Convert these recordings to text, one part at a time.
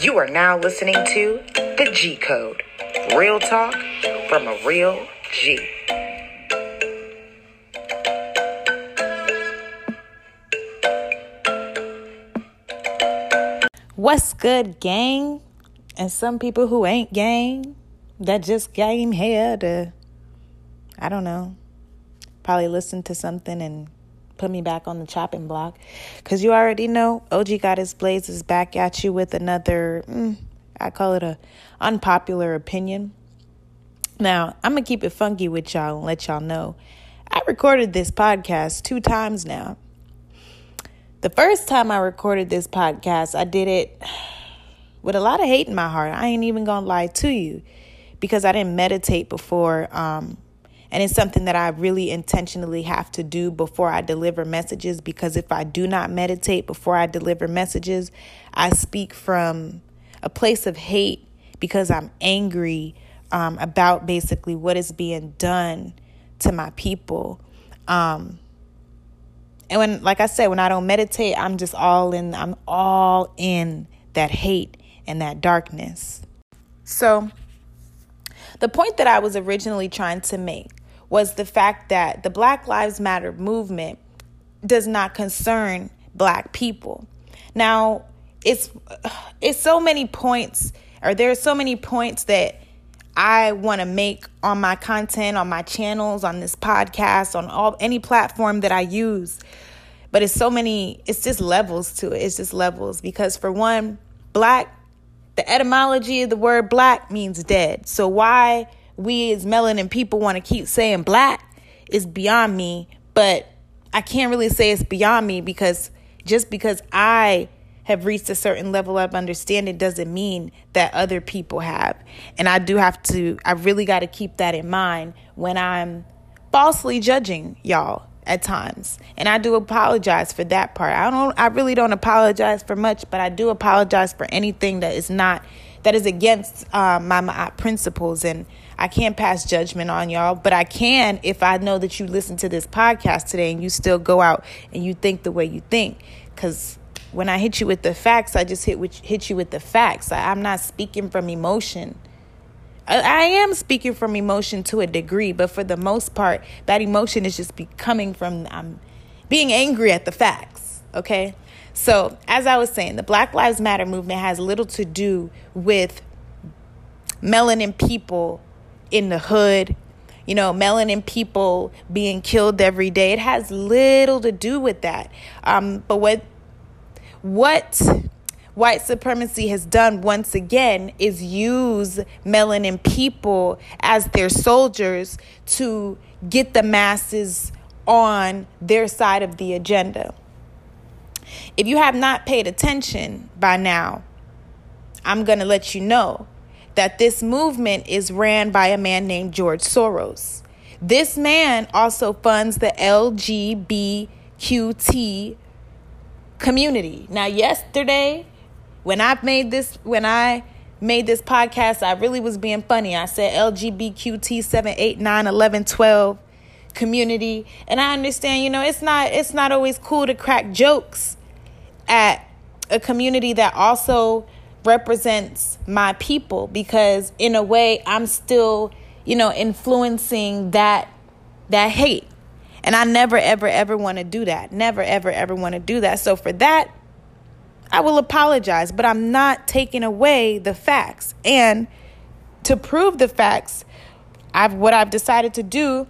You are now listening to The G Code Real Talk from a Real G. What's good, gang? And some people who ain't gang that just came here to, I don't know, probably listen to something and put me back on the chopping block. Because you already know OG Goddess Blaize's back at you with another, mm, I call it a unpopular opinion. Now, I'm going to keep it funky with y'all and let y'all know. I recorded this podcast two times now. The first time I recorded this podcast, I did it with a lot of hate in my heart. I ain't even gonna lie to you because I didn't meditate before. Um, and it's something that I really intentionally have to do before I deliver messages because if I do not meditate before I deliver messages, I speak from a place of hate because I'm angry um, about basically what is being done to my people. Um, and when, like I said, when I don't meditate, I'm just all in, I'm all in that hate and that darkness. So, the point that I was originally trying to make was the fact that the Black Lives Matter movement does not concern black people. Now, it's it's so many points or there are so many points that I want to make on my content, on my channels, on this podcast, on all any platform that I use. But it's so many, it's just levels to it. It's just levels because for one, black, the etymology of the word black means dead. So why we as melanin people want to keep saying black is beyond me, but I can't really say it's beyond me because just because I have reached a certain level of understanding doesn't mean that other people have. And I do have to, I really got to keep that in mind when I'm falsely judging y'all at times. And I do apologize for that part. I don't I really don't apologize for much, but I do apologize for anything that is not that is against uh, my, my principles and I can't pass judgment on y'all, but I can if I know that you listen to this podcast today and you still go out and you think the way you think cuz when I hit you with the facts, I just hit with, hit you with the facts. I, I'm not speaking from emotion. I, I am speaking from emotion to a degree, but for the most part, that emotion is just be coming from I'm being angry at the facts. Okay, so as I was saying, the Black Lives Matter movement has little to do with melanin people in the hood you know, melanin people being killed every day. It has little to do with that. Um, but what what white supremacy has done once again is use melanin people as their soldiers to get the masses on their side of the agenda. If you have not paid attention by now, I'm going to let you know that this movement is ran by a man named George Soros. This man also funds the LGBTQ community. Now, yesterday, when I made this, when I made this podcast, I really was being funny. I said LGBTQ 7, 8, 9, 11, 12 community. And I understand, you know, it's not it's not always cool to crack jokes at a community that also represents my people because in a way I'm still, you know, influencing that that hate. And I never, ever, ever want to do that. Never, ever, ever want to do that. So for that, I will apologize, but I'm not taking away the facts. And to prove the facts, I've what I've decided to do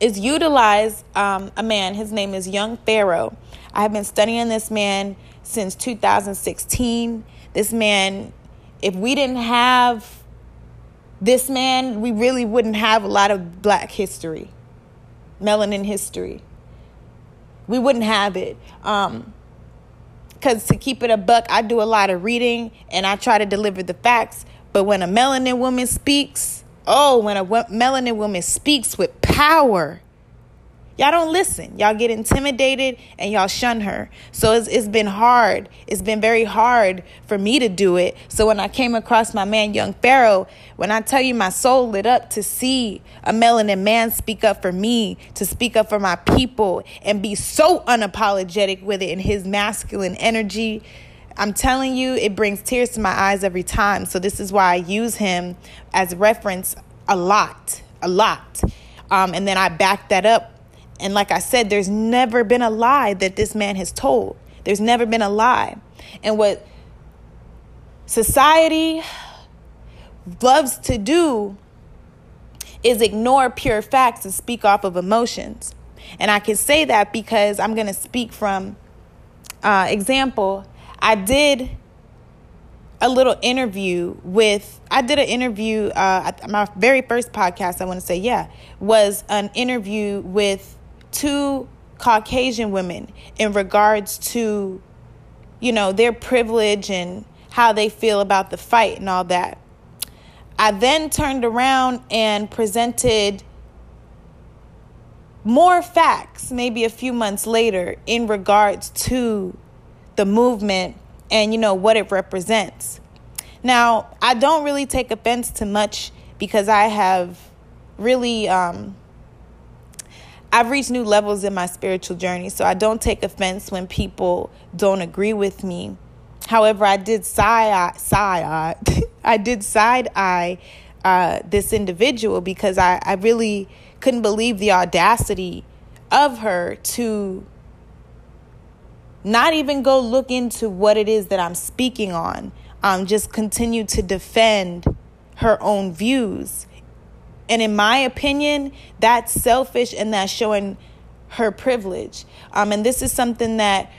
is utilize um, a man. His name is Young Pharaoh. I have been studying this man since 2016. This man, if we didn't have this man, we really wouldn't have a lot of black history melanin history. We wouldn't have it. Um, because to keep it a buck, I do a lot of reading and I try to deliver the facts. But when a melanin woman speaks, oh, when a melanin woman speaks with power, Y'all don't listen. Y'all get intimidated and y'all shun her. So it's, it's been hard. It's been very hard for me to do it. So when I came across my man, Young Pharaoh, when I tell you my soul lit up to see a melanin man speak up for me, to speak up for my people, and be so unapologetic with it in his masculine energy. I'm telling you, it brings tears to my eyes every time. So this is why I use him as reference a lot, a lot. Um, and then I back that up. And like I said, there's never been a lie that this man has told. There's never been a lie. And what society loves to do is ignore pure facts and speak off of emotions. And I can say that because I'm going to speak from uh, example. I did a little interview with i did an interview uh, my very first podcast i want to say yeah was an interview with two caucasian women in regards to you know their privilege and how they feel about the fight and all that i then turned around and presented more facts maybe a few months later in regards to the movement and you know what it represents. Now, I don't really take offense to much because I have really um, I've reached new levels in my spiritual journey, so I don't take offense when people don't agree with me. However, I did side side I did side eye uh, this individual because I, I really couldn't believe the audacity of her to not even go look into what it is that I'm speaking on. Um, just continue to defend her own views. And in my opinion, that's selfish and that's showing her privilege. Um, and this is something that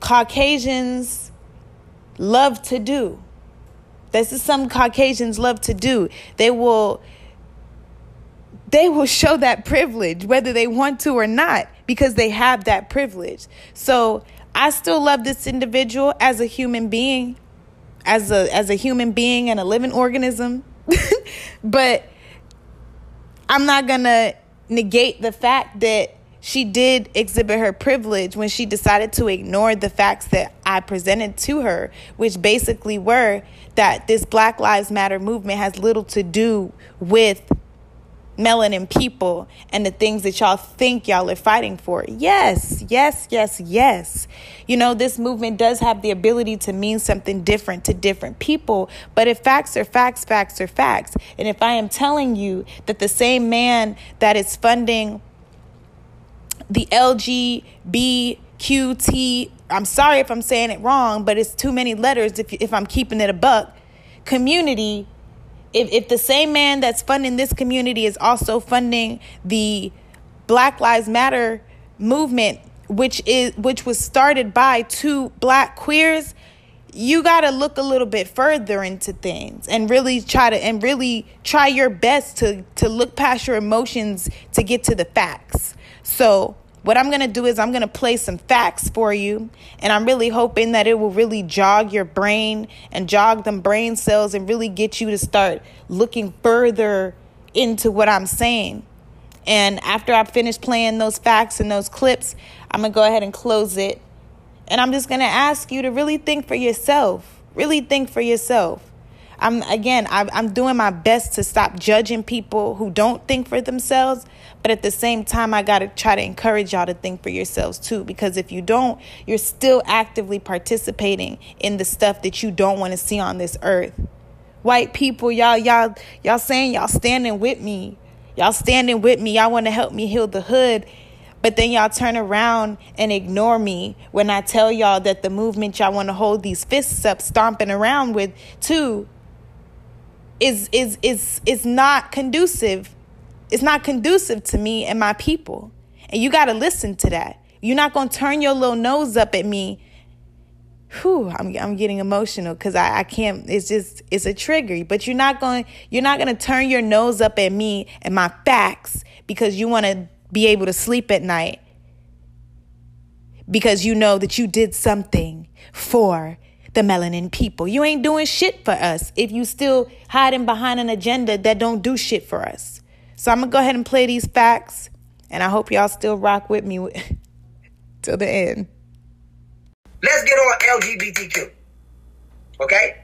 Caucasians love to do. This is some Caucasians love to do. They will they will show that privilege whether they want to or not because they have that privilege. So I still love this individual as a human being, as a as a human being and a living organism. but I'm not gonna negate the fact that she did exhibit her privilege when she decided to ignore the facts that I presented to her, which basically were that this Black Lives Matter movement has little to do with melanin people and the things that y'all think y'all are fighting for. Yes, yes, yes, yes. You know, this movement does have the ability to mean something different to different people, but if facts are facts, facts are facts. And if I am telling you that the same man that is funding the LGBTQT, I'm sorry if I'm saying it wrong, but it's too many letters if, if I'm keeping it a buck, community if, if the same man that's funding this community is also funding the Black Lives Matter movement, which is which was started by two black queers, you got to look a little bit further into things and really try to and really try your best to to look past your emotions to get to the facts. So, what I'm going to do is I'm going to play some facts for you. And I'm really hoping that it will really jog your brain and jog them brain cells and really get you to start looking further into what I'm saying. And after I finish playing those facts and those clips, I'm going to go ahead and close it. And I'm just going to ask you to really think for yourself. Really think for yourself. I'm again, I'm doing my best to stop judging people who don't think for themselves, but at the same time, I got to try to encourage y'all to think for yourselves too, because if you don't, you're still actively participating in the stuff that you don't want to see on this earth. White people, y'all, y'all, y'all saying y'all standing with me, y'all standing with me, y'all want to help me heal the hood. But then y'all turn around and ignore me when I tell y'all that the movement y'all want to hold these fists up, stomping around with, too, is is is is not conducive. It's not conducive to me and my people. And you got to listen to that. You're not going to turn your little nose up at me. Whew, I'm I'm getting emotional because I, I can't. It's just it's a trigger. But you're not going you're not going to turn your nose up at me and my facts because you want to be able to sleep at night because you know that you did something for the melanin people. You ain't doing shit for us if you still hiding behind an agenda that don't do shit for us. So I'm gonna go ahead and play these facts, and I hope y'all still rock with me till the end. Let's get on LGBTQ, okay,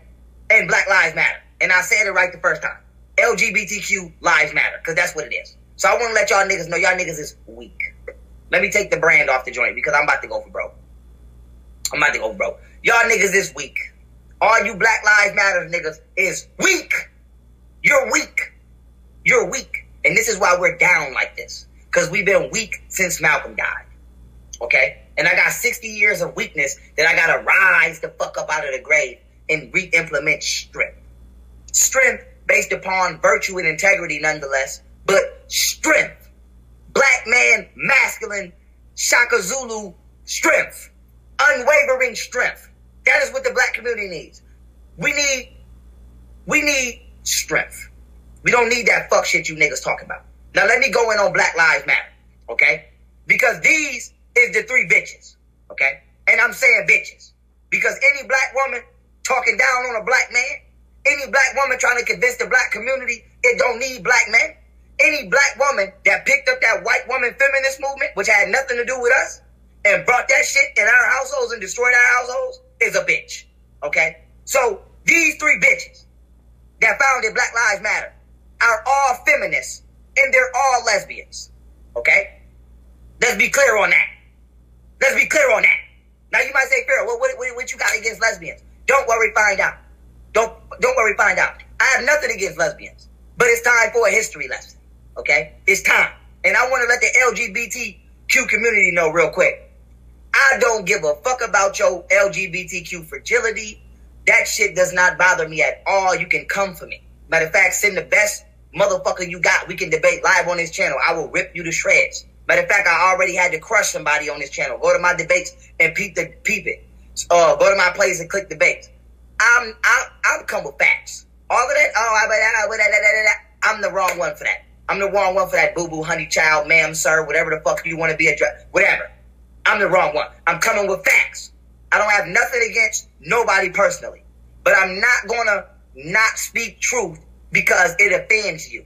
and Black Lives Matter. And I said it right the first time. LGBTQ lives matter because that's what it is. So I want to let y'all niggas know y'all niggas is weak. Let me take the brand off the joint because I'm about to go for broke. I'm about to go, for bro. Y'all niggas is weak. All you Black Lives Matter niggas is weak. You're weak. You're weak. And this is why we're down like this. Because we've been weak since Malcolm died. Okay? And I got 60 years of weakness that I gotta rise the fuck up out of the grave and re-implement strength. Strength based upon virtue and integrity nonetheless, but strength. Black man, masculine, Shaka Zulu strength. Unwavering strength. That is what the black community needs. We need, we need strength. We don't need that fuck shit you niggas talking about. Now let me go in on Black Lives Matter, okay? Because these is the three bitches, okay? And I'm saying bitches. Because any black woman talking down on a black man, any black woman trying to convince the black community it don't need black men, any black woman that picked up that white woman feminist movement, which had nothing to do with us, and brought that shit in our households and destroyed our households, is a bitch. Okay? So these three bitches that founded Black Lives Matter are all feminists and they're all lesbians. Okay? Let's be clear on that. Let's be clear on that. Now you might say, Pharaoh, what, what, what you got against lesbians? Don't worry, find out. Don't don't worry, find out. I have nothing against lesbians, but it's time for a history lesson. Okay, it's time, and I want to let the LGBTQ community know real quick. I don't give a fuck about your LGBTQ fragility. That shit does not bother me at all. You can come for me. Matter of fact, send the best motherfucker you got. We can debate live on this channel. I will rip you to shreds. Matter of fact, I already had to crush somebody on this channel. Go to my debates and peep the peep it. Uh, go to my place and click debates. I'm I'm I'm come with facts. All of that. Oh, I'm the wrong one for that. I'm the wrong one for that boo boo honey child, ma'am, sir, whatever the fuck you want to be addressed. Whatever. I'm the wrong one. I'm coming with facts. I don't have nothing against nobody personally, but I'm not gonna not speak truth because it offends you.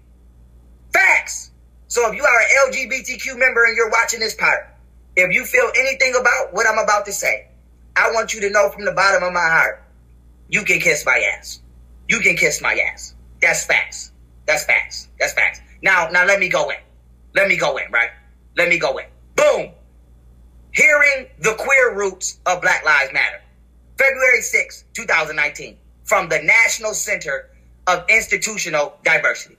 Facts. So if you are an LGBTQ member and you're watching this part, if you feel anything about what I'm about to say, I want you to know from the bottom of my heart, you can kiss my ass. You can kiss my ass. That's facts. That's facts. That's facts. Now, now let me go in. Let me go in, right? Let me go in. Boom. Hearing the queer roots of Black Lives Matter. February 6, 2019, from the National Center of Institutional Diversity.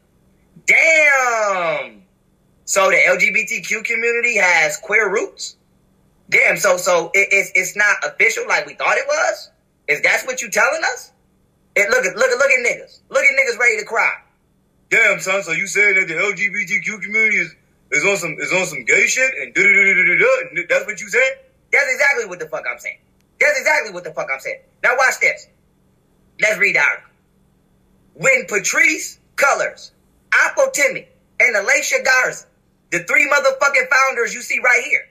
Damn. So the LGBTQ community has queer roots? Damn, so so it, it's it's not official like we thought it was? Is that what you telling us? It, look at look at look at niggas. Look at niggas ready to cry. Damn, son, so you saying that the LGBTQ community is is on some is on some gay shit and da da da da da That's what you saying? That's exactly what the fuck I'm saying. That's exactly what the fuck I'm saying. Now watch this. Let's read out. When Patrisse Cullors, Opal Tometi, and Alicia Garza, the three motherfucking founders you see right here,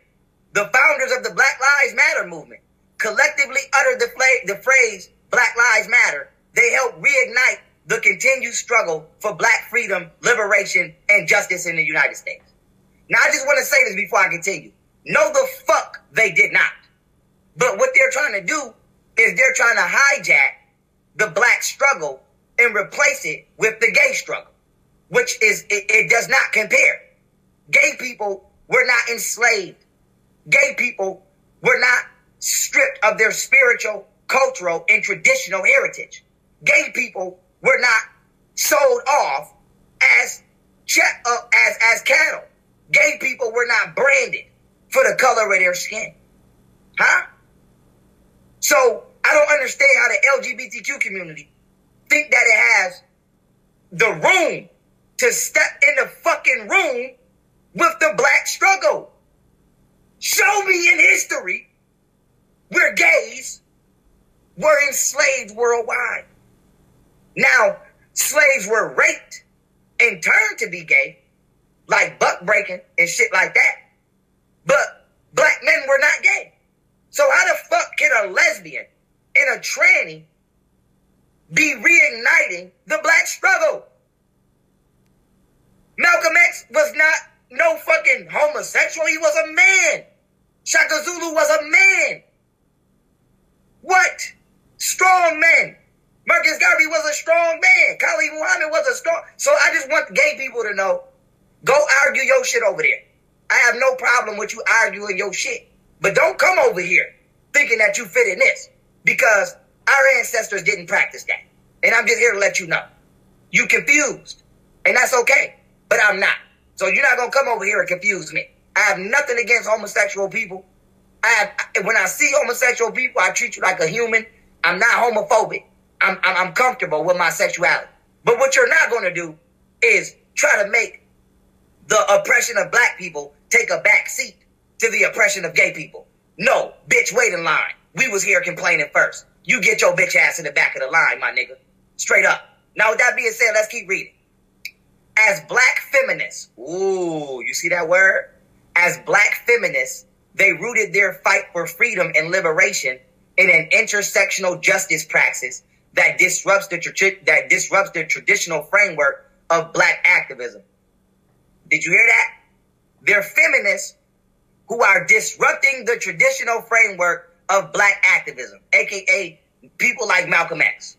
the founders of the Black Lives Matter movement, collectively uttered the, the phrase Black Lives Matter, they helped reignite the continued struggle for black freedom, liberation, and justice in the United States. Now, I just want to say this before I continue. No, the fuck they did not. But what they're trying to do is they're trying to hijack the black struggle and replace it with the gay struggle, which is, it, it does not compare. Gay people were not enslaved. Gay people were not stripped of their spiritual, cultural, and traditional heritage. Gay people were not sold off as, uh, as, as cattle. Gay people were not branded for the color of their skin. Huh? So I don't understand how the LGBTQ community think that it has the room to step in the fucking room with the black struggle. Show me in history where gays were enslaved worldwide. Now, slaves were raped and turned to be gay, like buck breaking and shit like that. But black men were not gay. So how the fuck can a lesbian and a tranny be reigniting the black struggle? Malcolm X was not no fucking homosexual. He was a man. Shaka Zulu was a man. What? Strong man. Marcus Garvey was a strong man. Khalid Muhammad was a strong. So I just want gay people to know, go argue your shit over there. I have no problem with you arguing your shit. But don't come over here thinking that you fit in this because our ancestors didn't practice that. And I'm just here to let you know. You confused. And that's okay. But I'm not. So you're not to come over here and confuse me. I have nothing against homosexual people. I have, when I see homosexual people, I treat you like a human. I'm not homophobic. I'm, I'm, I'm comfortable with my sexuality. But what you're not to do is try to make the oppression of black people take a back seat to the oppression of gay people. No, bitch, wait in line. We was here complaining first. You get your bitch ass in the back of the line, my nigga. Straight up. Now, with that being said, let's keep reading. As black feminists, ooh, you see that word? As black feminists, they rooted their fight for freedom and liberation in an intersectional justice praxis that disrupts the tra- that disrupts the traditional framework of black activism. Did you hear that? They're feminists who are disrupting the traditional framework of black activism, aka people like Malcolm X.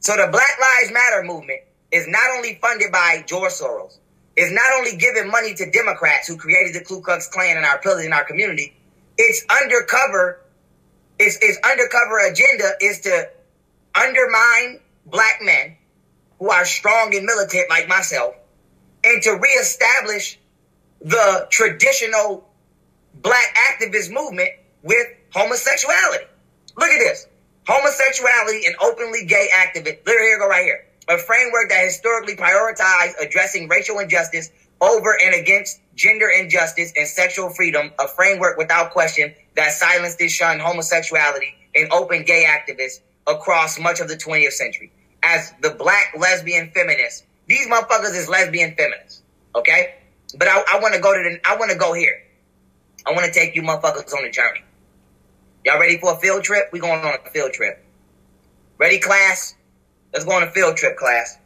So the Black Lives Matter movement is not only funded by George Soros, is not only giving money to Democrats who created the Ku Klux Klan and are in our community, its undercover, its, its undercover agenda is to undermine black men who are strong and militant like myself, and to reestablish the traditional black activist movement with homosexuality. Look at this. Homosexuality and openly gay activists. Look here, go right here. A framework that historically prioritized addressing racial injustice over and against gender injustice and sexual freedom. A framework without question that silenced and shunned homosexuality and open gay activists across much of the 20th century. As the black lesbian feminists, these motherfuckers is lesbian feminists. Okay? But I, I want to go to the, I want to go here. I want to take you motherfuckers on a journey. Y'all ready for a field trip? We going on a field trip. Ready, class? Let's go on a field trip, class.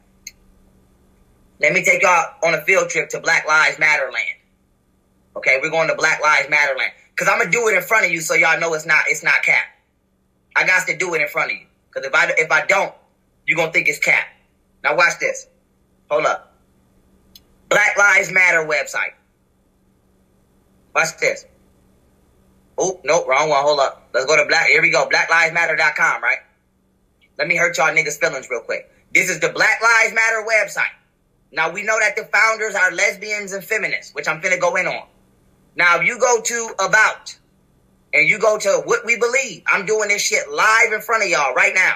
Let me take y'all on a field trip to Black Lives Matter land. Okay, we're going to Black Lives Matter land. Cause I'm gonna do it in front of you so y'all know it's not it's not cap. I got to do it in front of you. Cause if I if I don't, you're gonna think it's cap. Now watch this. Hold up. Black Lives Matter website. Watch this. Nope, wrong one. Hold up. Let's go to Black. Here we go. BlackLivesMatter.com, right? Let me hurt y'all niggas' feelings real quick. This is the Black Lives Matter website. Now we know that the founders are lesbians and feminists, which I'm finna go in on. Now, if you go to About and you go to What We Believe, I'm doing this shit live in front of y'all right now.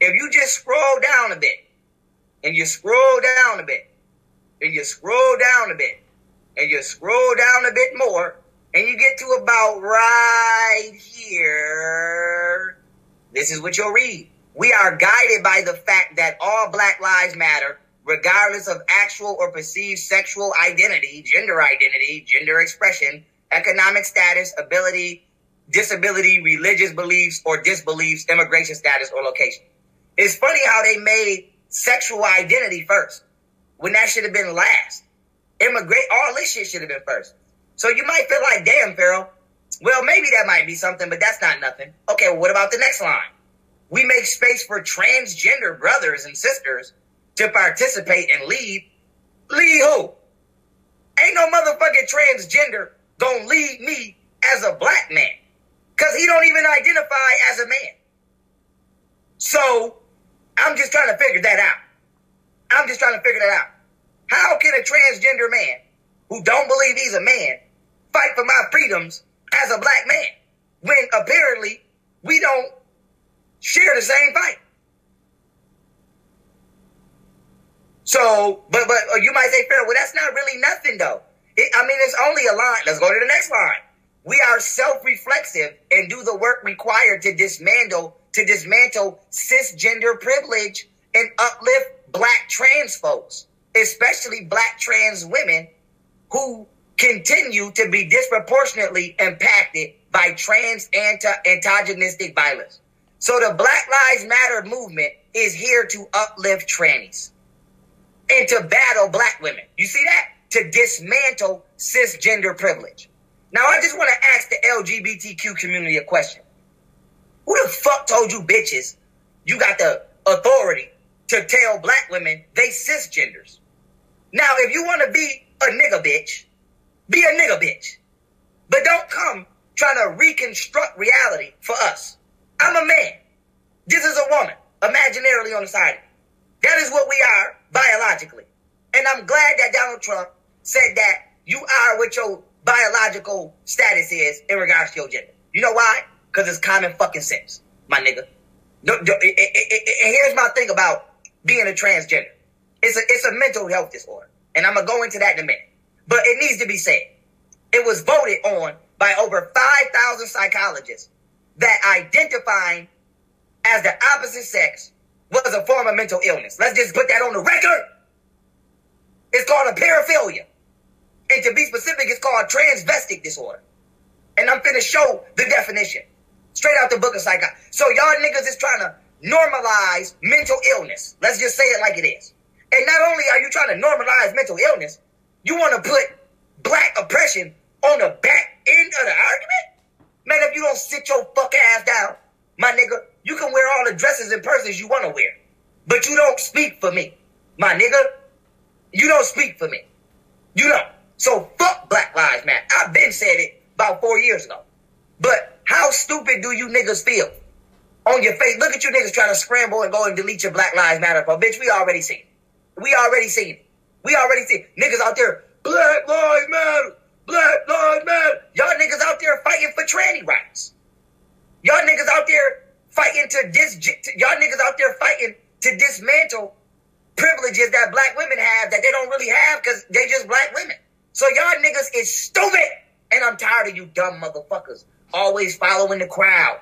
If you just scroll down a bit and you scroll down a bit and you scroll down a bit and you scroll down a bit more and you get to about right here, this is what you'll read. We are guided by the fact that all Black Lives Matter, regardless of actual or perceived sexual identity, gender identity, gender expression, economic status, ability, disability, religious beliefs or disbeliefs, immigration status or location. It's funny how they made sexual identity first when that should have been last. Immigrate, all this shit should have been first. So you might feel like, damn, Pharaoh. Well, maybe that might be something, but that's not nothing. Okay, well, what about the next line? We make space for transgender brothers and sisters to participate and lead. Lead who? Ain't no motherfucking transgender gonna lead me as a black man. Cause he don't even identify as a man. So I'm just trying to figure that out. I'm just trying to figure that out. How can a transgender man who don't believe he's a man fight for my freedoms as a black man when apparently we don't share the same fight? So, but but uh, you might say, fair. Well, that's not really nothing though. It, I mean, it's only a line. Let's go to the next line. We are self-reflexive and do the work required to dismantle to dismantle cisgender privilege and uplift black trans folks, especially black trans women who continue to be disproportionately impacted by trans anti-antagonistic violence. So the Black Lives Matter movement is here to uplift trannies and to battle black women. You see that? To dismantle cisgender privilege. Now I just want to ask the LGBTQ community a question. Who the fuck told you bitches you got the authority to tell black women they cisgenders? Now, if you want to be a nigga bitch, be a nigga bitch. But don't come trying to reconstruct reality for us. I'm a man. This is a woman, imaginarily on the side. That is what we are biologically. And I'm glad that Donald Trump said that you are what your biological status is in regards to your gender. You know why? Because it's common fucking sense, my nigga. And here's my thing about being a transgender. It's a it's a mental health disorder. And I'm gonna go into that in a minute. But it needs to be said. It was voted on by over 5,000 psychologists that identifying as the opposite sex was a form of mental illness. Let's just put that on the record. It's called a paraphilia. And to be specific, it's called transvestic disorder. And I'm finna show the definition. Straight out the book of psychology. So y'all niggas is trying to normalize mental illness. Let's just say it like it is. And not only are you trying to normalize mental illness, you want to put black oppression on the back end of the argument? Man, if you don't sit your fuck ass down, my nigga, you can wear all the dresses and purses you want to wear. But you don't speak for me, my nigga. You don't speak for me. You don't. So fuck Black Lives Matter. I've been said it about four years ago. But how stupid do you niggas feel? On your face, look at you niggas trying to scramble and go and delete your Black Lives Matter. But bitch, we already seen. We already seen it. We already see. Niggas out there, Black Lives Matter. Black Lives Matter. Y'all niggas out there fighting for tranny rights. Y'all niggas out there fighting to dis. Y'all niggas out there fighting to dismantle privileges that black women have that they don't really have because they just black women. So y'all niggas is stupid. And I'm tired of you dumb motherfuckers. Always following the crowd.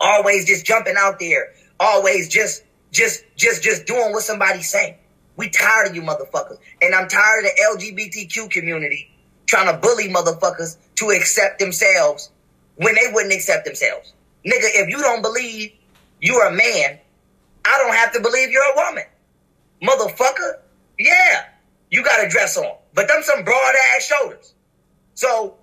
Always just jumping out there. Always just, just, just, just doing what somebody's saying. We tired of you motherfuckers. And I'm tired of the LGBTQ community trying to bully motherfuckers to accept themselves when they wouldn't accept themselves. Nigga, if you don't believe you're a man, I don't have to believe you're a woman. Motherfucker, yeah, you got a dress on, but them some broad ass shoulders. So,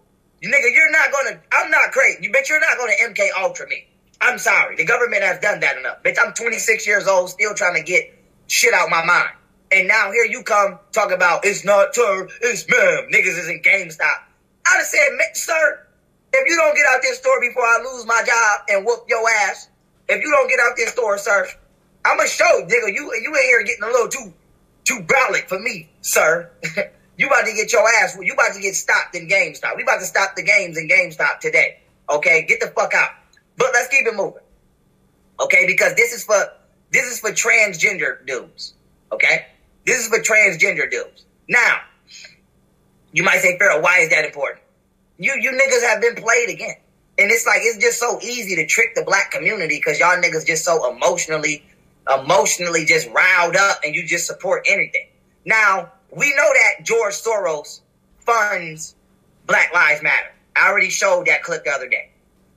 nigga, you're not gonna, I'm not crazy. You bet you're not gonna MK Ultra me. I'm sorry. The government has done that enough. Bitch, I'm 26 years old, still trying to get shit out my mind. And now here you come talk about it's not her, it's ma'am. Niggas is in GameStop. I'd have said, sir, if you don't get out this store before I lose my job and whoop your ass, if you don't get out this store, sir, I'ma show, nigga. You you in here getting a little too too brolic for me, sir. you about to get your ass. You about to get stopped in GameStop. We about to stop the games in GameStop today. Okay, get the fuck out. But let's keep it moving. Okay, because this is for this is for transgender dudes. Okay, this is for transgender dudes. Now, you might say, Pharaoh, why is that important? You you niggas have been played again. And it's like it's just so easy to trick the black community because y'all niggas just so emotionally, emotionally just riled up and you just support anything. Now, we know that George Soros funds Black Lives Matter. I already showed that clip the other day.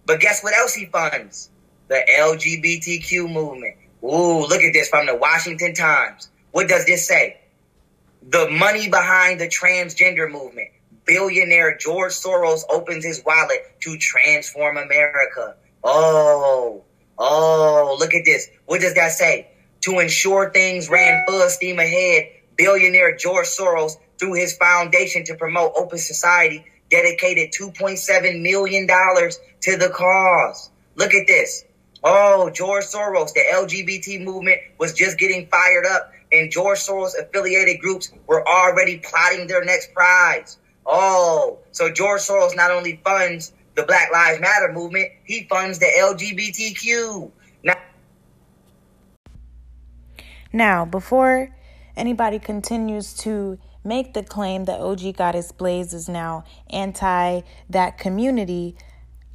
But guess what else he funds? The LGBTQ movement. Ooh, look at this from the Washington Times. What does this say? The money behind the transgender movement billionaire George Soros opens his wallet to transform America. Oh, oh, look at this. What does that say? To ensure things ran full steam ahead, billionaire George Soros, through his foundation to promote open society, dedicated $2.7 million to the cause. Look at this. Oh, George Soros, the LGBT movement was just getting fired up, and George Soros affiliated groups were already plotting their next prize. Oh, so George Soros not only funds the Black Lives Matter movement, he funds the LGBTQ. Now, now before anybody continues to make the claim that OG Goddess Blaize is now anti that community,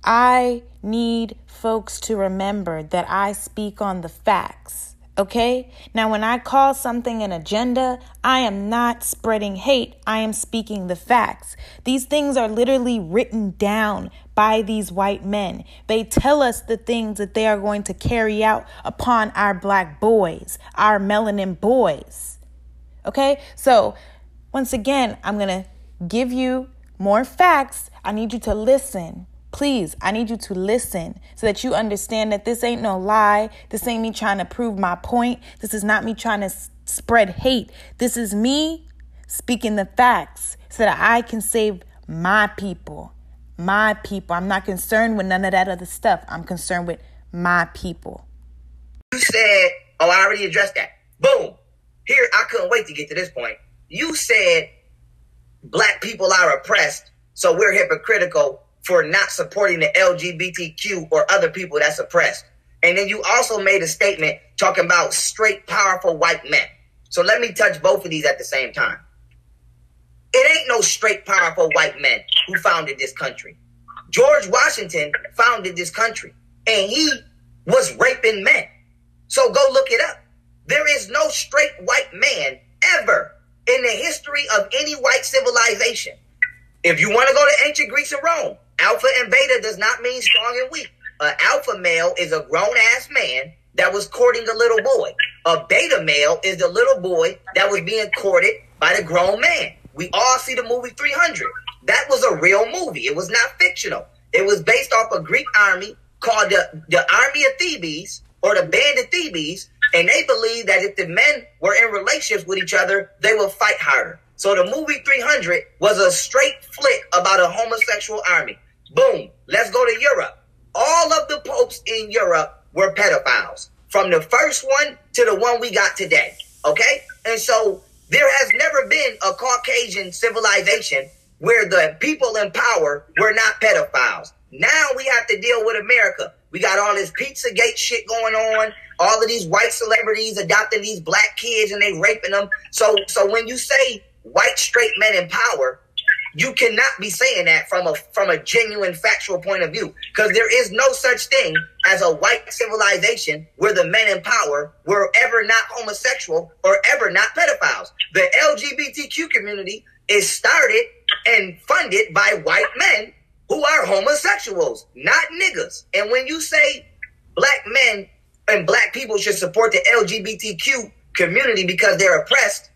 I need folks to remember that I speak on the facts. Okay? Now, when I call something an agenda, I am not spreading hate. I am speaking the facts. These things are literally written down by these white men. They tell us the things that they are going to carry out upon our black boys, our melanin boys. Okay? So, once again, I'm going to give you more facts. I need you to listen. Please, I need you to listen so that you understand that this ain't no lie. This ain't me trying to prove my point. This is not me trying to s- spread hate. This is me speaking the facts so that I can save my people, my people. I'm not concerned with none of that other stuff. I'm concerned with my people. You said, oh, I already addressed that. Boom. Here, I couldn't wait to get to this point. You said black people are oppressed, so we're hypocritical for not supporting the LGBTQ or other people that's oppressed. And then you also made a statement talking about straight, powerful white men. So let me touch both of these at the same time. It ain't no straight, powerful white men who founded this country. George Washington founded this country, and he was raping men. So go look it up. There is no straight white man ever in the history of any white civilization. If you want to go to ancient Greece and Rome, alpha and beta does not mean strong and weak. An alpha male is a grown ass man that was courting a little boy. A beta male is the little boy that was being courted by the grown man. We all see the movie 300. That was a real movie. It was not fictional. It was based off a Greek army called the, the Army of Thebes or the Band of Thebes. And they believed that if the men were in relationships with each other, they would fight harder. So the movie 300 was a straight flick about a homosexual army. Boom. Let's go to Europe. All of the popes in Europe were pedophiles from the first one to the one we got today. Okay? And so there has never been a Caucasian civilization where the people in power were not pedophiles. Now we have to deal with America. We got all this Pizzagate shit going on. All of these white celebrities adopting these black kids and they raping them. So, so when you say white straight men in power, you cannot be saying that from a from a genuine factual point of view because there is no such thing as a white civilization where the men in power were ever not homosexual or ever not pedophiles. The LGBTQ community is started and funded by white men who are homosexuals, not niggas. And when you say black men and black people should support the LGBTQ community because they're oppressed,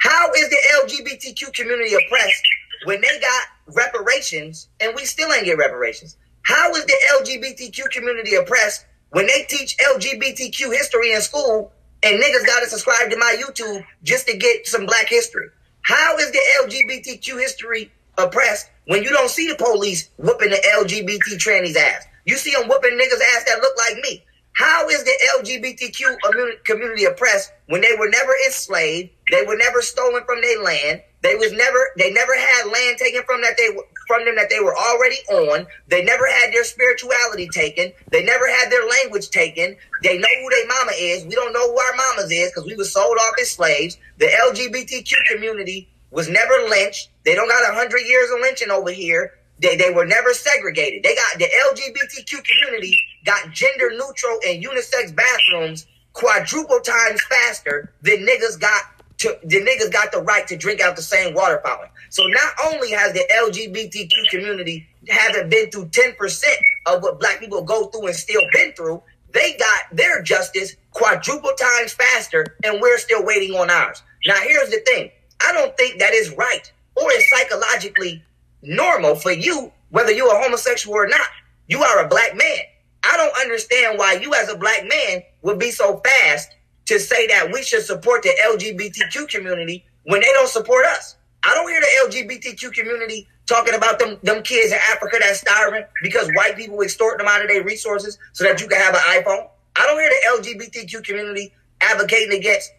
how is the LGBTQ community oppressed when they got reparations and we still ain't get reparations? How is the LGBTQ community oppressed when they teach LGBTQ history in school and niggas got to subscribe to my YouTube just to get some black history? How is the LGBTQ history oppressed when you don't see the police whooping the LGBT trannies ass? You see them whooping niggas ass that look like me. How is the LGBTQ community oppressed when they were never enslaved? They were never stolen from their land. They was never they never had land taken from that they from them that they were already on. They never had their spirituality taken. They never had their language taken. They know who their mama is. We don't know who our mamas is because we were sold off as slaves. The LGBTQ community was never lynched. They don't got a hundred years of lynching over here. They, they were never segregated. They got the LGBTQ community got gender neutral and unisex bathrooms quadruple times faster than niggas got to, the niggas got the right to drink out the same water fountain. So not only has the LGBTQ community haven't been through 10% of what black people go through and still been through, they got their justice quadruple times faster and we're still waiting on ours. Now here's the thing. I don't think that is right or is psychologically normal for you, whether you're a homosexual or not. You are a black man. I don't understand why you as a black man would be so fast to say that we should support the LGBTQ community when they don't support us. I don't hear the LGBTQ community talking about them, them kids in Africa that's starving because white people extort them out of their resources so that you can have an iPhone. I don't hear the LGBTQ community advocating against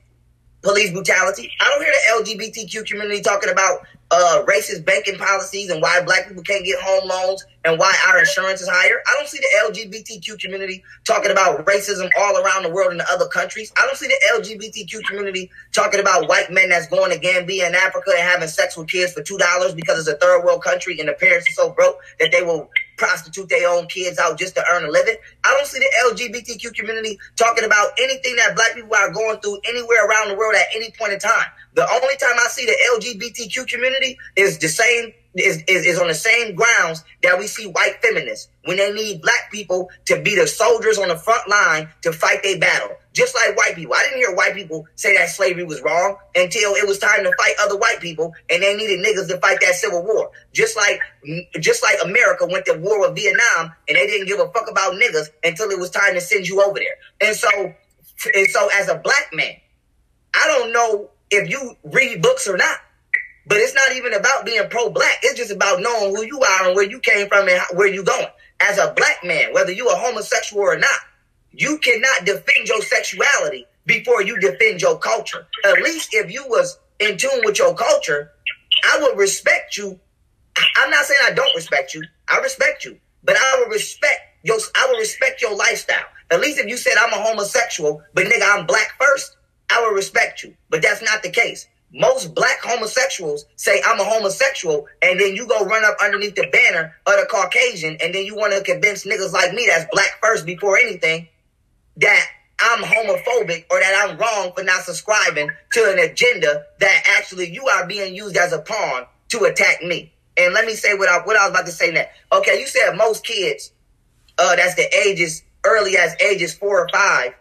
police brutality. I don't hear the LGBTQ community talking about uh, racist banking policies and why black people can't get home loans and why our insurance is higher. I don't see the LGBTQ community talking about racism all around the world in the other countries. I don't see the LGBTQ community talking about white men that's going to Gambia and Africa and having sex with kids for two dollars because it's a third world country and the parents are so broke that they will prostitute their own kids out just to earn a living. I don't see the LGBTQ community talking about anything that black people are going through anywhere around the world at any point in time. The only time I see the LGBTQ community is the same is, is, is on the same grounds that we see white feminists when they need black people to be the soldiers on the front line to fight their battle. Just like white people. I didn't hear white people say that slavery was wrong until it was time to fight other white people and they needed niggas to fight that civil war. Just like just like America went to war with Vietnam and they didn't give a fuck about niggas until it was time to send you over there. And so and so as a black man, I don't know if you read books or not. But it's not even about being pro-black. It's just about knowing who you are and where you came from and where you going. As a black man, whether you are homosexual or not, you cannot defend your sexuality before you defend your culture. At least if you was in tune with your culture, I would respect you. I'm not saying I don't respect you. I respect you, but I will respect your. I would respect your lifestyle. At least if you said I'm a homosexual, but nigga I'm black first, I will respect you. But that's not the case. Most black homosexuals say I'm a homosexual, and then you go run up underneath the banner of the Caucasian, and then you want to convince niggas like me that's black first before anything that I'm homophobic or that I'm wrong for not subscribing to an agenda that actually you are being used as a pawn to attack me. And let me say what I what I was about to say next. Okay, you said most kids, uh, that's the ages early as ages four or five,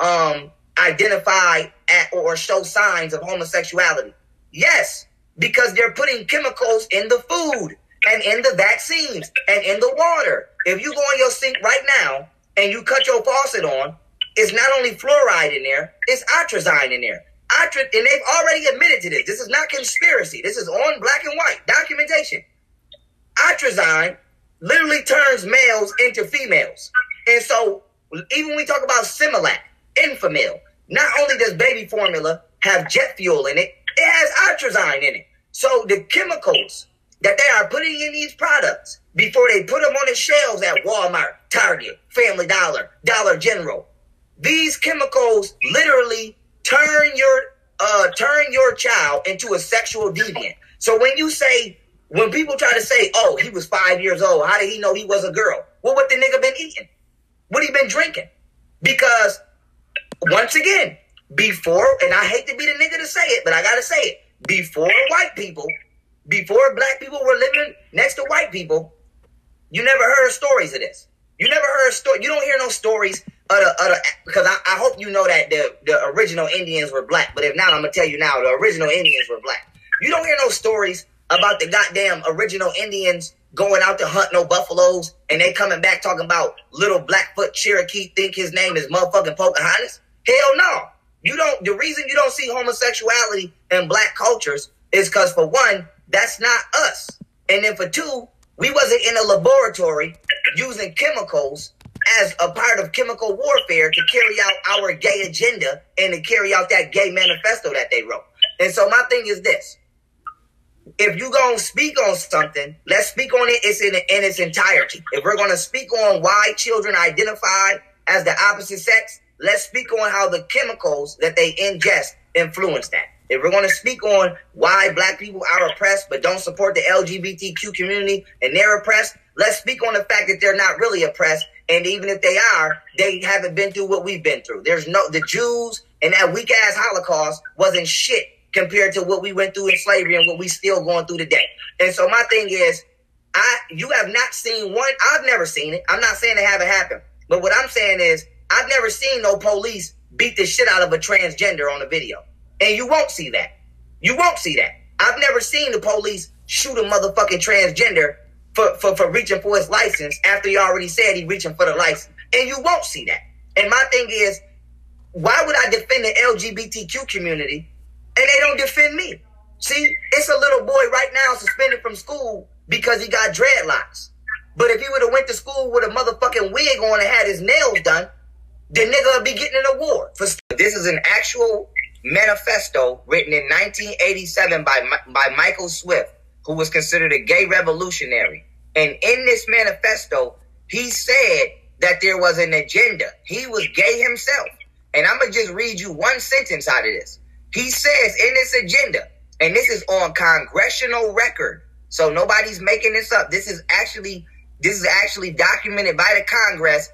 um, identify at or show signs of homosexuality. Yes, because they're putting chemicals in the food and in the vaccines and in the water. If you go on your sink right now and you cut your faucet on, it's not only fluoride in there, it's atrazine in there. Atrazine, and they've already admitted to this. This is not conspiracy. This is on black and white documentation. Atrazine literally turns males into females. And so, even when we talk about Similac, Enfamil, not only does baby formula have jet fuel in it, it has atrazine in it. So, the chemicals that they are putting in these products before they put them on the shelves at Walmart, Target, Family Dollar, Dollar General, these chemicals literally turn your uh turn your child into a sexual deviant. So when you say when people try to say, "Oh, he was five years old. How did he know he was a girl?" Well, what the nigga been eating? What he been drinking? Because once again, before, and I hate to be the nigga to say it, but I gotta say it. Before white people, before black people were living next to white people, you never heard stories of this. You never heard story. You don't hear no stories of the, of the because I, I hope you know that the, the original Indians were black. But if not, I'm gonna tell you now, the original Indians were black. You don't hear no stories about the goddamn original Indians going out to hunt no buffaloes and they coming back talking about little Blackfoot Cherokee think his name is motherfucking Pocahontas. Hell no. You don't. The reason you don't see homosexuality in black cultures is because for one, that's not us, and then for two, we wasn't in a laboratory using chemicals as a part of chemical warfare to carry out our gay agenda and to carry out that gay manifesto that they wrote. And so my thing is this. If you gonna speak on something, let's speak on it it's in, in its entirety. If we're gonna speak on why children identify as the opposite sex, let's speak on how the chemicals that they ingest influence that. If we're going to speak on why black people are oppressed but don't support the LGBTQ community and they're oppressed, let's speak on the fact that they're not really oppressed and even if they are, they haven't been through what we've been through. There's no, the Jews and that weak ass Holocaust wasn't shit compared to what we went through in slavery and what we still going through today. And so my thing is, I, you have not seen one, I've never seen it. I'm not saying it haven't happened, but what I'm saying is, I've never seen no police beat the shit out of a transgender on a video. And you won't see that. You won't see that. I've never seen the police shoot a motherfucking transgender for, for, for reaching for his license after he already said he reaching for the license. And you won't see that. And my thing is, why would I defend the LGBTQ community and they don't defend me? See, it's a little boy right now suspended from school because he got dreadlocks. But if he would have went to school with a motherfucking wig on and had his nails done, the nigga would be getting an award. For this is an actual manifesto written in 1987 by by Michael Swift who was considered a gay revolutionary. And in this manifesto, he said that there was an agenda. He was gay himself. And I'm going to just read you one sentence out of this. He says in this agenda, and this is on congressional record. So nobody's making this up. This is actually this is actually documented by the Congress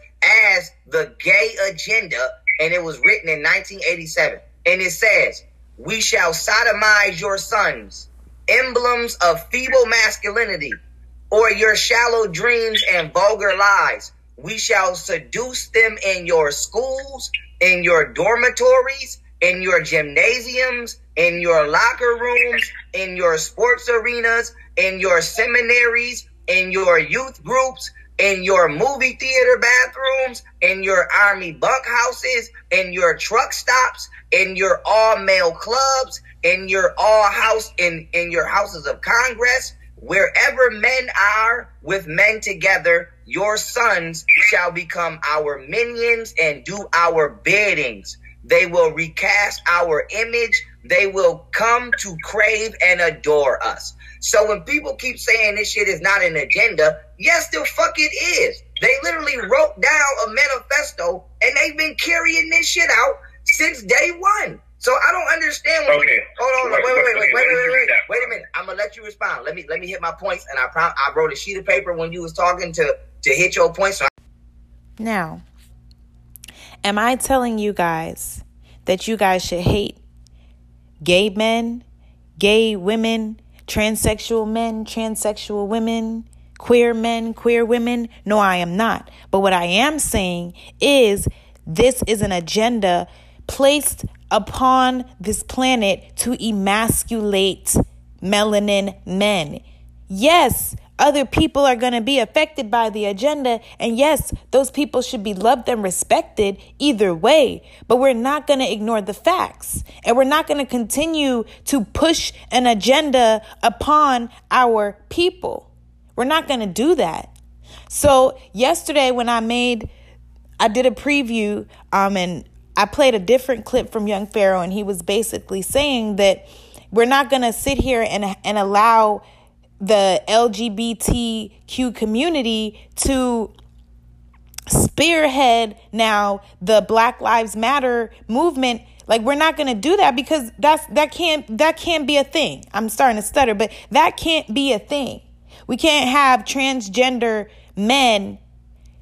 as the gay agenda and it was written in 1987. And it says, "We shall sodomize your sons emblems of feeble masculinity, or your shallow dreams and vulgar lies. We shall seduce them in your schools, in your dormitories, in your gymnasiums, in your locker rooms, in your sports arenas, in your seminaries, in your youth groups, in your movie theater bathrooms, in your army bunkhouses, in your truck stops, in your all male clubs, in your all house, in, in your houses of Congress, wherever men are with men together, your sons shall become our minions and do our biddings. They will recast our image. They will come to crave and adore us. So when people keep saying this shit is not an agenda, yes, the fuck it is. They literally wrote down a manifesto and they've been carrying this shit out since day one. So I don't understand. Okay. We, hold on. Wait, wait, wait, wait, wait, wait, wait, wait, a minute. I'm gonna let you respond. Let me let me hit my points, and I prom I wrote a sheet of paper when you was talking to to hit your points. So I- now, am I telling you guys that you guys should hate gay men, gay women, transsexual men, transsexual women, queer men, queer women? No, I am not. But what I am saying is this is an agenda placed upon this planet to emasculate melanin men. Yes, other people are going to be affected by the agenda. And yes, those people should be loved and respected either way. But we're not going to ignore the facts. And we're not going to continue to push an agenda upon our people. We're not going to do that. So, yesterday, when I made, I did a preview, um, and I played a different clip from Young Pharaoh, and he was basically saying that we're not going to sit here and, and allow the LGBTQ community to spearhead now the Black Lives Matter movement. Like we're not going to do that because that's that can't that can't be a thing. I'm starting to stutter, but that can't be a thing. We can't have transgender men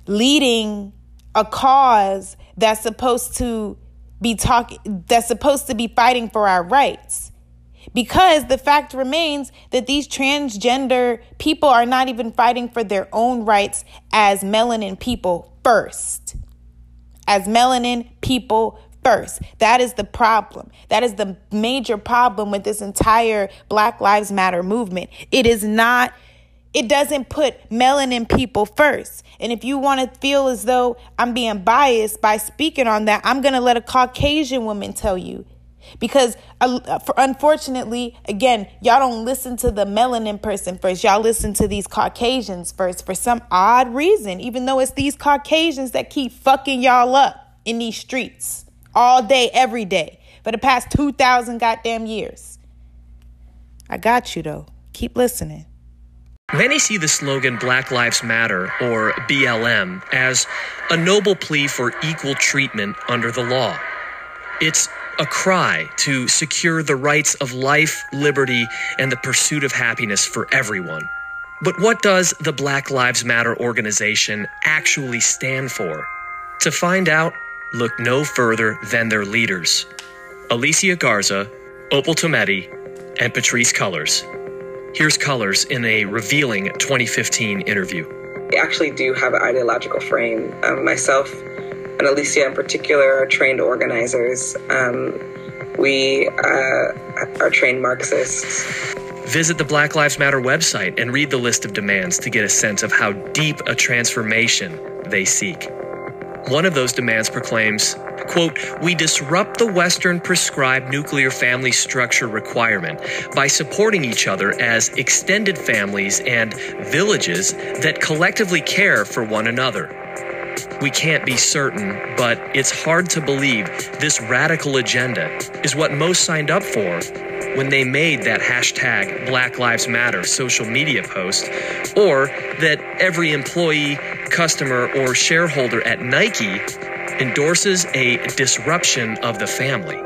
leading a cause that's supposed to be talking that's supposed to be fighting for our rights because the fact remains that these transgender people are not even fighting for their own rights as melanin people first. As melanin people first. That is the problem. That is the major problem with this entire Black Lives Matter movement. It is not, it doesn't put melanin people first. And if you want to feel as though I'm being biased by speaking on that, I'm going to let a Caucasian woman tell you because uh, unfortunately, again, y'all don't listen to the melanin person first. Y'all listen to these Caucasians first for some odd reason, even though it's these Caucasians that keep fucking y'all up in these streets all day, every day for the past 2,000 goddamn years. I got you though. Keep listening. Many see the slogan Black Lives Matter, or BLM, as a noble plea for equal treatment under the law. It's a cry to secure the rights of life, liberty, and the pursuit of happiness for everyone. But what does the Black Lives Matter organization actually stand for? To find out, look no further than their leaders Alicia Garza, Opal Tometi, and Patrisse Cullors. Here's Cullors in a revealing 2015 interview. We actually do have an ideological frame. Um, myself, and Alicia in particular are trained organizers. Um, we uh, are trained Marxists. Visit the Black Lives Matter website and read the list of demands to get a sense of how deep a transformation they seek. One of those demands proclaims, quote, we disrupt the Western prescribed nuclear family structure requirement by supporting each other as extended families and villages that collectively care for one another. We can't be certain, but it's hard to believe this radical agenda is what most signed up for when they made that hashtag Black Lives Matter social media post, or that every employee, customer, or shareholder at Nike endorses a disruption of the family.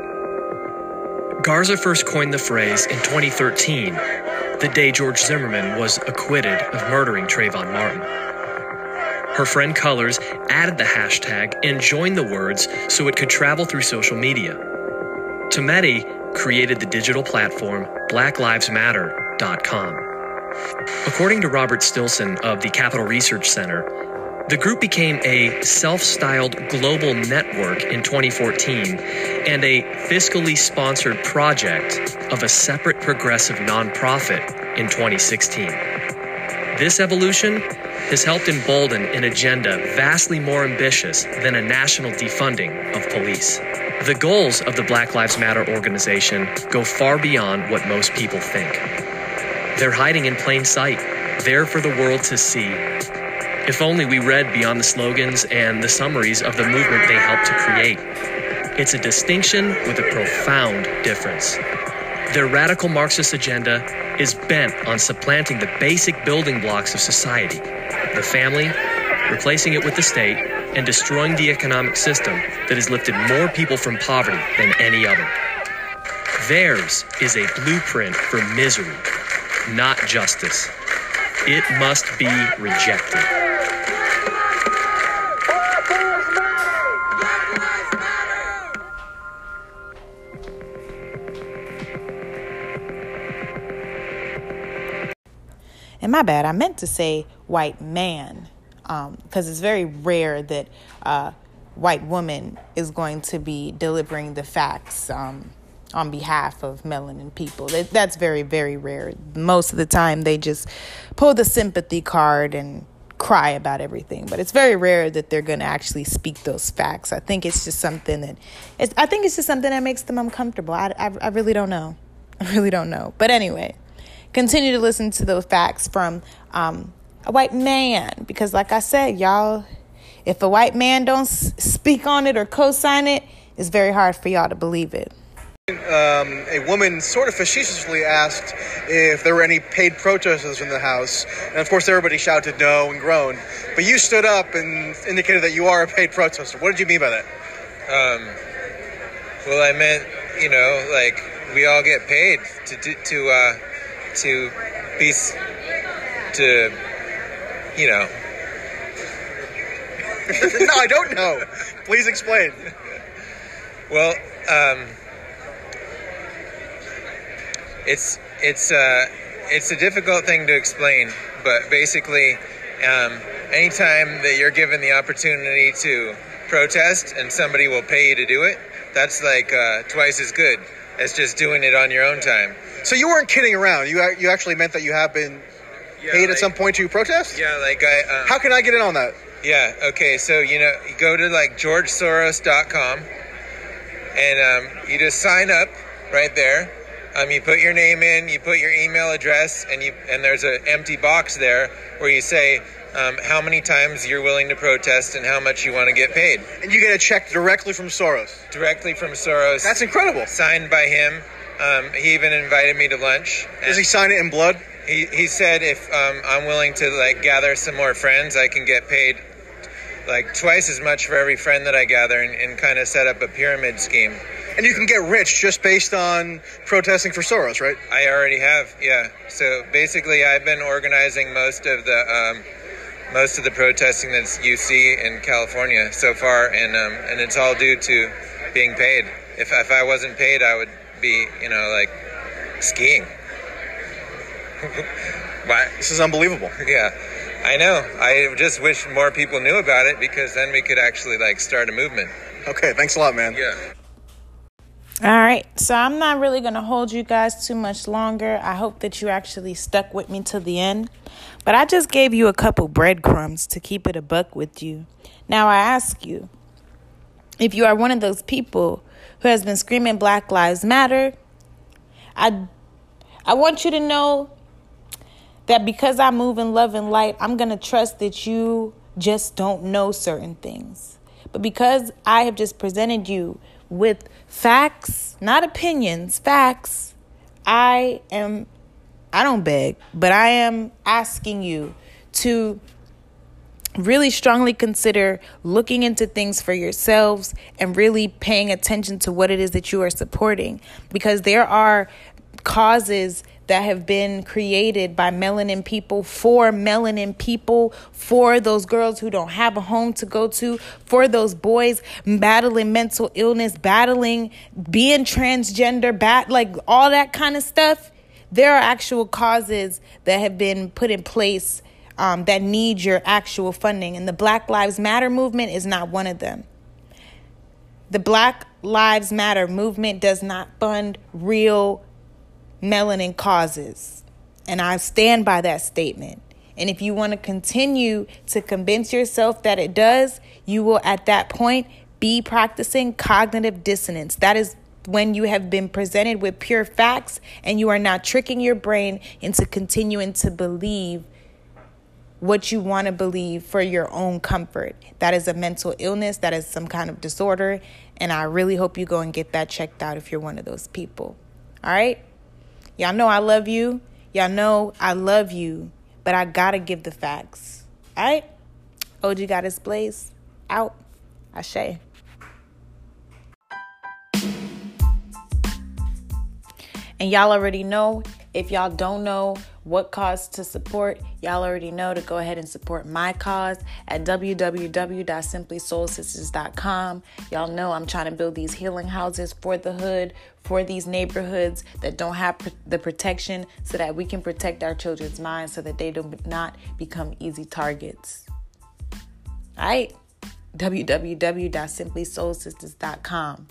Garza first coined the phrase in 2013, the day George Zimmerman was acquitted of murdering Trayvon Martin. Her friend Cullors added the hashtag and joined the words so it could travel through social media. Tometi created the digital platform blacklivesmatter.com. According to Robert Stilson of the Capital Research Center, the group became a self styled global network in 2014 and a fiscally sponsored project of a separate progressive nonprofit in 2016. This evolution has helped embolden an agenda vastly more ambitious than a national defunding of police. The goals of the Black Lives Matter organization go far beyond what most people think. They're hiding in plain sight, there for the world to see. If only we read beyond the slogans and the summaries of the movement they helped to create. It's a distinction with a profound difference. Their radical Marxist agenda is bent on supplanting the basic building blocks of society the family, replacing it with the state, and destroying the economic system that has lifted more people from poverty than any other. Theirs is a blueprint for misery, not justice. It must be rejected. My bad, I meant to say white man, because um, it's very rare that a uh, white woman is going to be delivering the facts um, on behalf of melanin people. That's very, very rare. Most of the time, they just pull the sympathy card and cry about everything but it's very rare that they're going to actually speak those facts i think it's just something that i think it's just something that makes them uncomfortable I, I, I really don't know i really don't know but anyway continue to listen to those facts from um, a white man because like i said y'all if a white man don't speak on it or co-sign it it's very hard for y'all to believe it um, a woman sort of facetiously asked if there were any paid protesters in the house, and of course everybody shouted no and groaned. But you stood up and indicated that you are a paid protester. What did you mean by that? Um, well, I meant, you know, like we all get paid to do to uh, to be to you know. No i don't know. Please explain. Well um, it's it's uh, it's a difficult thing to explain but basically um, anytime that you're given the opportunity to protest and somebody will pay you to do it that's like uh, twice as good as just doing it on your own time so you weren't kidding around. You you actually meant that you have been yeah, paid like, at some point to protest. Yeah, like I. Um, How can I get in on that? Yeah. Okay. So you know, you go to like GeorgeSoros.com, and um, you just sign up right there. Um, you put your name in, you put your email address, and you and there's an empty box there where you say um, how many times you're willing to protest and how much you want to get paid. And you get a check directly from Soros. Directly from Soros. That's incredible. Signed by him. Um, he even invited me to lunch. Does he sign it in blood? He, he said if um, I'm willing to like gather some more friends, I can get paid like twice as much for every friend that I gather and, and kind of set up a pyramid scheme. And you can get rich just based on protesting for Soros, right? I already have, yeah. So basically, I've been organizing most of the um, most of the protesting that you see in California so far, and um, and it's all due to being paid. If if I wasn't paid, I would be, you know, like skiing. but, this is unbelievable. Yeah. I know. I just wish more people knew about it because then we could actually like start a movement. Okay, thanks a lot, man. Yeah. All right, so I'm not really going to hold you guys too much longer. I hope that you actually stuck with me to the end. But I just gave you a couple breadcrumbs to keep it a buck with you. Now I ask you if you are one of those people who has been screaming Black Lives Matter, I I want you to know that because I move in love and light, I'm going to trust that you just don't know certain things. But because I have just presented you with facts, not opinions, facts, I am I don't beg, but I am asking you to really strongly consider looking into things for yourselves and really paying attention to what it is that you are supporting. Because there are causes that have been created by melanin people for melanin people for those girls who don't have a home to go to for those boys battling mental illness battling being transgender bat like all that kind of stuff. There are actual causes that have been put in place um, that need your actual funding. And the Black Lives Matter movement is not one of them. The Black Lives Matter movement does not fund real melanin causes. And I stand by that statement. And if you want to continue to convince yourself that it does, you will at that point be practicing cognitive dissonance. That is when you have been presented with pure facts and you are now tricking your brain into continuing to believe what you want to believe for your own comfort. That is a mental illness, that is some kind of disorder, and I really hope you go and get that checked out if you're one of those people. All right? Y'all know I love you. Y'all know I love you, but I gotta give the facts. All right? OG Goddess Blaize out. Ashe. And y'all already know if y'all don't know what cause to support, y'all already know to go ahead and support my cause at www.simplysoulsisters.com. Y'all know I'm trying to build these healing houses for the hood, for these neighborhoods that don't have the protection so that we can protect our children's minds so that they do not become easy targets. All right? www.simplysoulsisters.com.